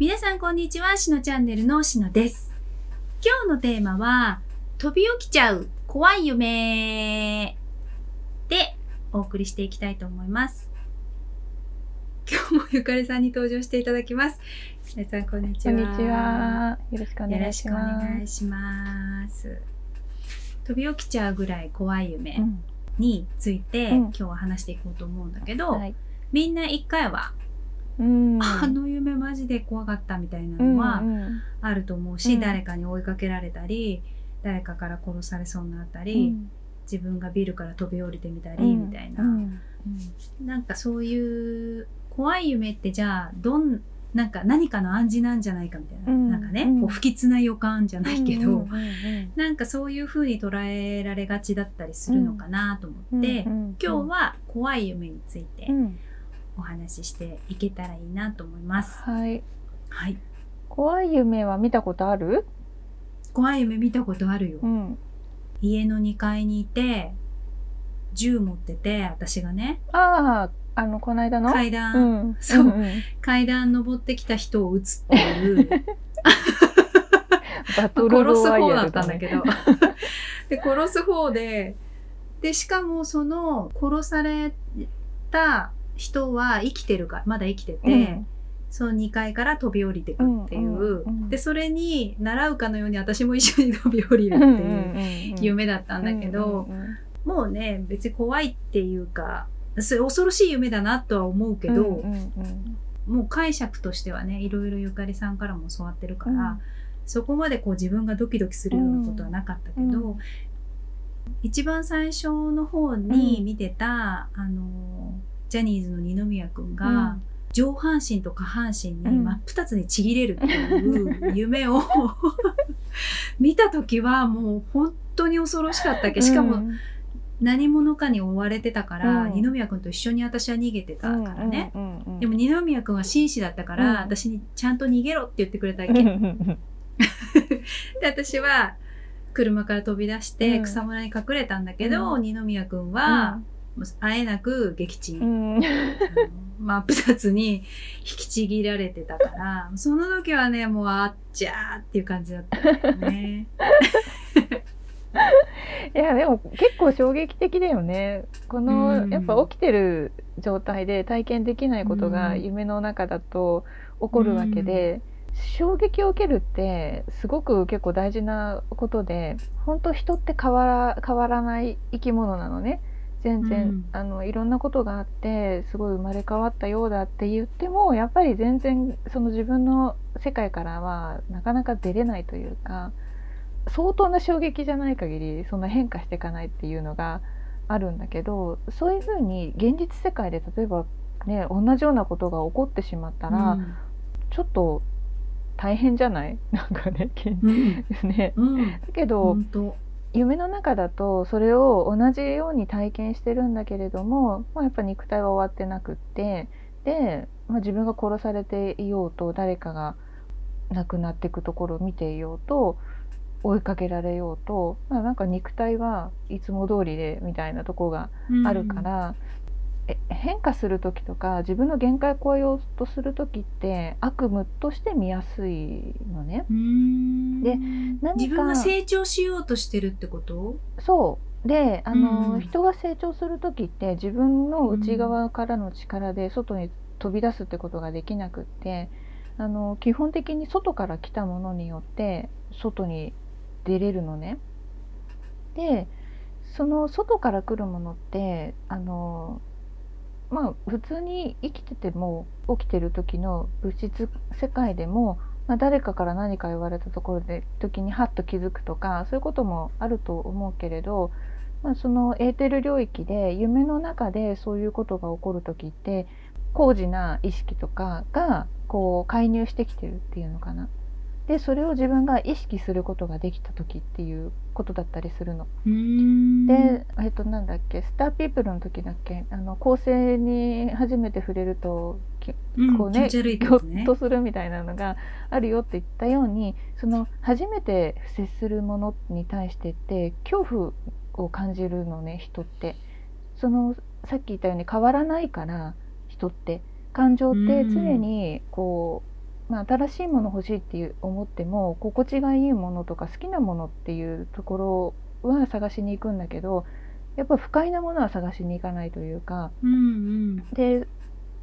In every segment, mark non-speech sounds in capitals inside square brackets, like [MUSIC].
皆さんこんにちは、しのチャンネルのしのです。今日のテーマは、飛び起きちゃう怖い夢でお送りしていきたいと思います。今日もゆかりさんに登場していただきます。皆さんこんにちは。こんにちは。よろしくお願いします。飛び起きちゃうぐらい怖い夢うんについて、うん今日は話していこうと思うんだけど、はい。みんな一回は、うん。あの夢マジで怖かったみたいなのは、うんうん。あると思うし、うん。誰かに追いかけられたり誰かから殺されそうになったり、自分がビルから飛び降りてみたり、みたいな、うん。なんかそういう怖い夢ってじゃあどんなんか何かの暗示なんじゃないかみたいな、うん。なんかね、うん。こう不吉な予感じゃないけど、うんうんうんなんかそういう風に捉えられがちだったりするのかなと思って、うんうん。今日は怖い夢についてうんお話ししていけたらいいなと思います。はい。はい、怖い夢は見たことある？怖い夢見たことあるよ。うん。家の2階にいて銃持ってて私がねああ、あのこの間の？階段、うん。そうんん階段登ってきた人を撃つっていう [LAUGHS] バトルロ殺すワイヤ方だっルだね。たんだけど [LAUGHS] で殺す方ででしかもその殺された人は生きてるからまだ生きてて、うん。その2階から飛び降りてくっていう、でそれに習うかのように私も一緒に飛び降りるっていううん夢だったんだけど、もうね別に怖いっていうかそれ恐ろしい夢だなとは思うけど、もう解釈としてはねいろいろゆかりさんからも教わってるから、うん。そこまでこう自分がドキドキするようなことはなかったけど、うん。一番最初の方に見てた、あのジャニーズの二宮君が、うん。上半身と下半身にうん。真っ二つにちぎれるっていう夢を [LAUGHS] 見た時はもう本当に恐ろしかったっけしかもうん。何者かに追われてたから、うん。二宮君と一緒に私は逃げてたからね、うんうんうんでも二宮君は紳士だったから、うん。私にちゃんと逃げろって言ってくれたわけ、うんうんうんで私は車から飛び出してうん。草むらに隠れたんだけど、うん。二宮君は、あえなく撃沈、うん。あ [LAUGHS] の真っ二つに引きちぎられてたからその時はねもうあっちゃーっていう感じだったよね。[LAUGHS] いやでも結構衝撃的だよね。この、うん。やっぱ起きてる状態で体験できないことがうん。夢の中だと起こるわけで、衝撃を受けるってすごく結構大事なことで本当人って変わら変わらない生き物なのね全然、うん。あのいろんなことがあってすごい生まれ変わったようだって言ってもやっぱり全然その自分の世界からはなかなか出れないというか相当な衝撃じゃない限りそんな変化していかないっていうのがあるんだけどそういうふうに現実世界で例えばね同じようなことが起こってしまったら、うん。ちょっと大変じゃない？[LAUGHS] なんかね現うん。ね。うん。だけど、夢の中だとそれを同じように体験してるんだけれども、まあ、やっぱ肉体は終わってなくってで、まあ、自分が殺されていようと誰かが亡くなっていくところを見ていようと追いかけられようと、まあ、なんか肉体はいつも通りでみたいなとこがあるから、変化する時とか自分の限界を超えようとする時って悪夢として見やすいのね。うんで何か自分が成長しようとしてるってこと？そうであの、うん人が成長する時って自分の内側からの力で外に飛び出すってことができなくってあの基本的に外から来たものによって外に出れるのね。でその外から来るものってあのまあ普通に生きてても起きてる時の物質世界でも、まあ、誰かから何か言われたところで時にハッと気づくとかそういうこともあると思うけれど、まあ、そのエーテル領域で夢の中でそういうことが起こる時って高次な意識とかがこう介入してきてるっていうのかな。でそれを自分が意識することができた時っていうことだったりするの。うんで、えっと、なんだっけスターピープルの時だっけあの構成に初めて触れるときうんこうね気持ち悪いってぎょっとするみたいなのがあるよって言ったようにその初めて接するものに対してって恐怖を感じるのね人って。そのさっき言ったように変わらないから人って感情って常にこうまあ、新しいもの欲しいっていう思っても心地がいいものとか好きなものっていうところは探しに行くんだけどやっぱ不快なものは探しに行かないというかうんうん。で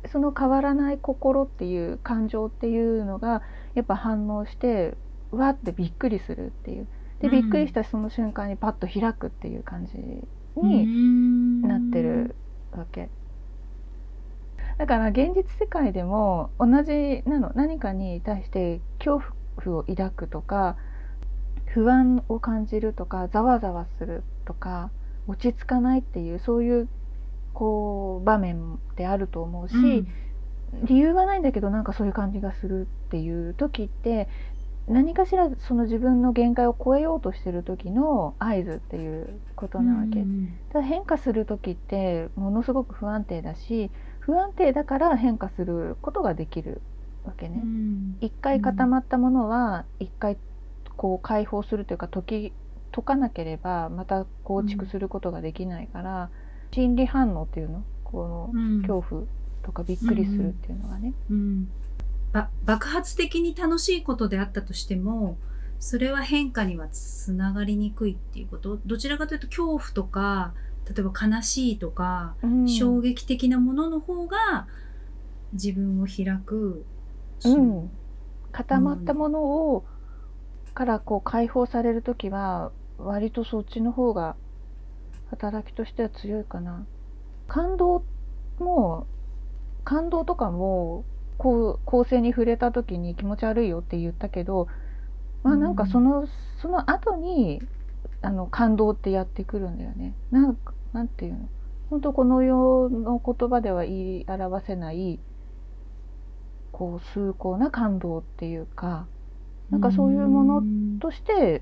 その変わらない心っていう感情っていうのがやっぱ反応してわってびっくりするっていう。でうん。びっくりしたその瞬間にパッと開くっていう感じうにん。なってるわけ。だから現実世界でも同じなの何かに対して恐怖を抱くとか不安を感じるとかざわざわするとか落ち着かないっていうそういうこう場面であると思うし、うん理由はないんだけどなんかそういう感じがするっていう時って何かしらその自分の限界を超えようとしてる時の合図っていうことなわけ。うんただ変化する時ってものすごく不安定だし不安定だから変化することができるわけうね。ん。一回固まったものは一回こう解放するというか解き解かなければまた構築することができないから、心理反応っていうの？このうん。恐怖とかびっくりするっていうのがね。うん。ば爆発的に楽しいことであったとしてもそれは変化にはつながりにくいっていうこと？どちらかというと恐怖とか例えば悲しいとか、うん衝撃的なものの方が自分を開く、うん固まったものをからこう解放される時は割とそっちの方が働きとしては強いかな。感動も感動とかもこう構成に触れた時に気持ち悪いよって言ったけどまあなんかその、その後にあの感動ってやってくるんだよね。なんかなんていうの？本当この世の言葉では言い表せないこう崇高な感動っていうかなんかそういうものうんとして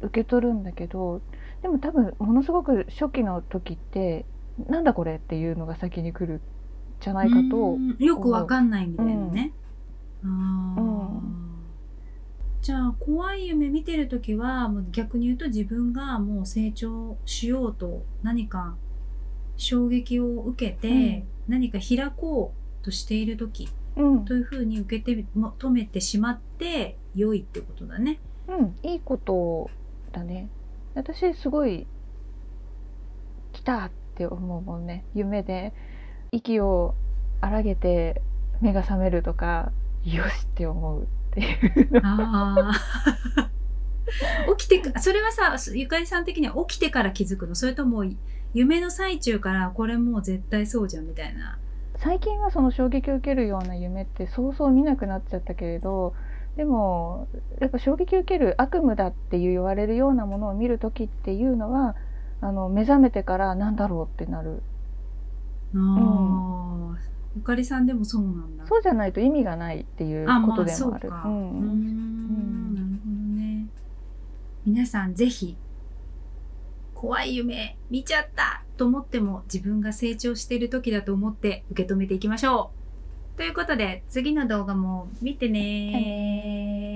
受け取るんだけどでも多分ものすごく初期の時ってなんだこれっていうのが先に来るんじゃないかとうんよくわかんないみたいなね、うんじゃあ怖い夢見てる時はもう逆に言うと自分がもう成長しようと何か衝撃を受けて、何か開こうとしている時うん。というふうに受けても止めてしまって良いってことだね。うん、いいことだね。私すごい来たって思うもんね。夢で。息を荒げて目が覚めるとかよしって思うっていう。ああ。[LAUGHS] 起きてか、それはさ、ゆかりさん的には起きてから気づくの？それとも夢の最中からこれもう絶対そうじゃんみたいな。最近はその衝撃を受けるような夢ってそうそう見なくなっちゃったけれどでもやっぱ衝撃を受ける悪夢だって言われるようなものを見る時っていうのはあの目覚めてからなんだろうってなる。ああ、ゆかりさんでもそうなんだ。そうじゃないと意味がないっていうあ、ことまあでもある。そうか。うーうんん、なるほどね。皆さんぜひ、怖い夢見ちゃったと思っても自分が成長している時だと思って受け止めていきましょう。ということで次の動画も見てね見てね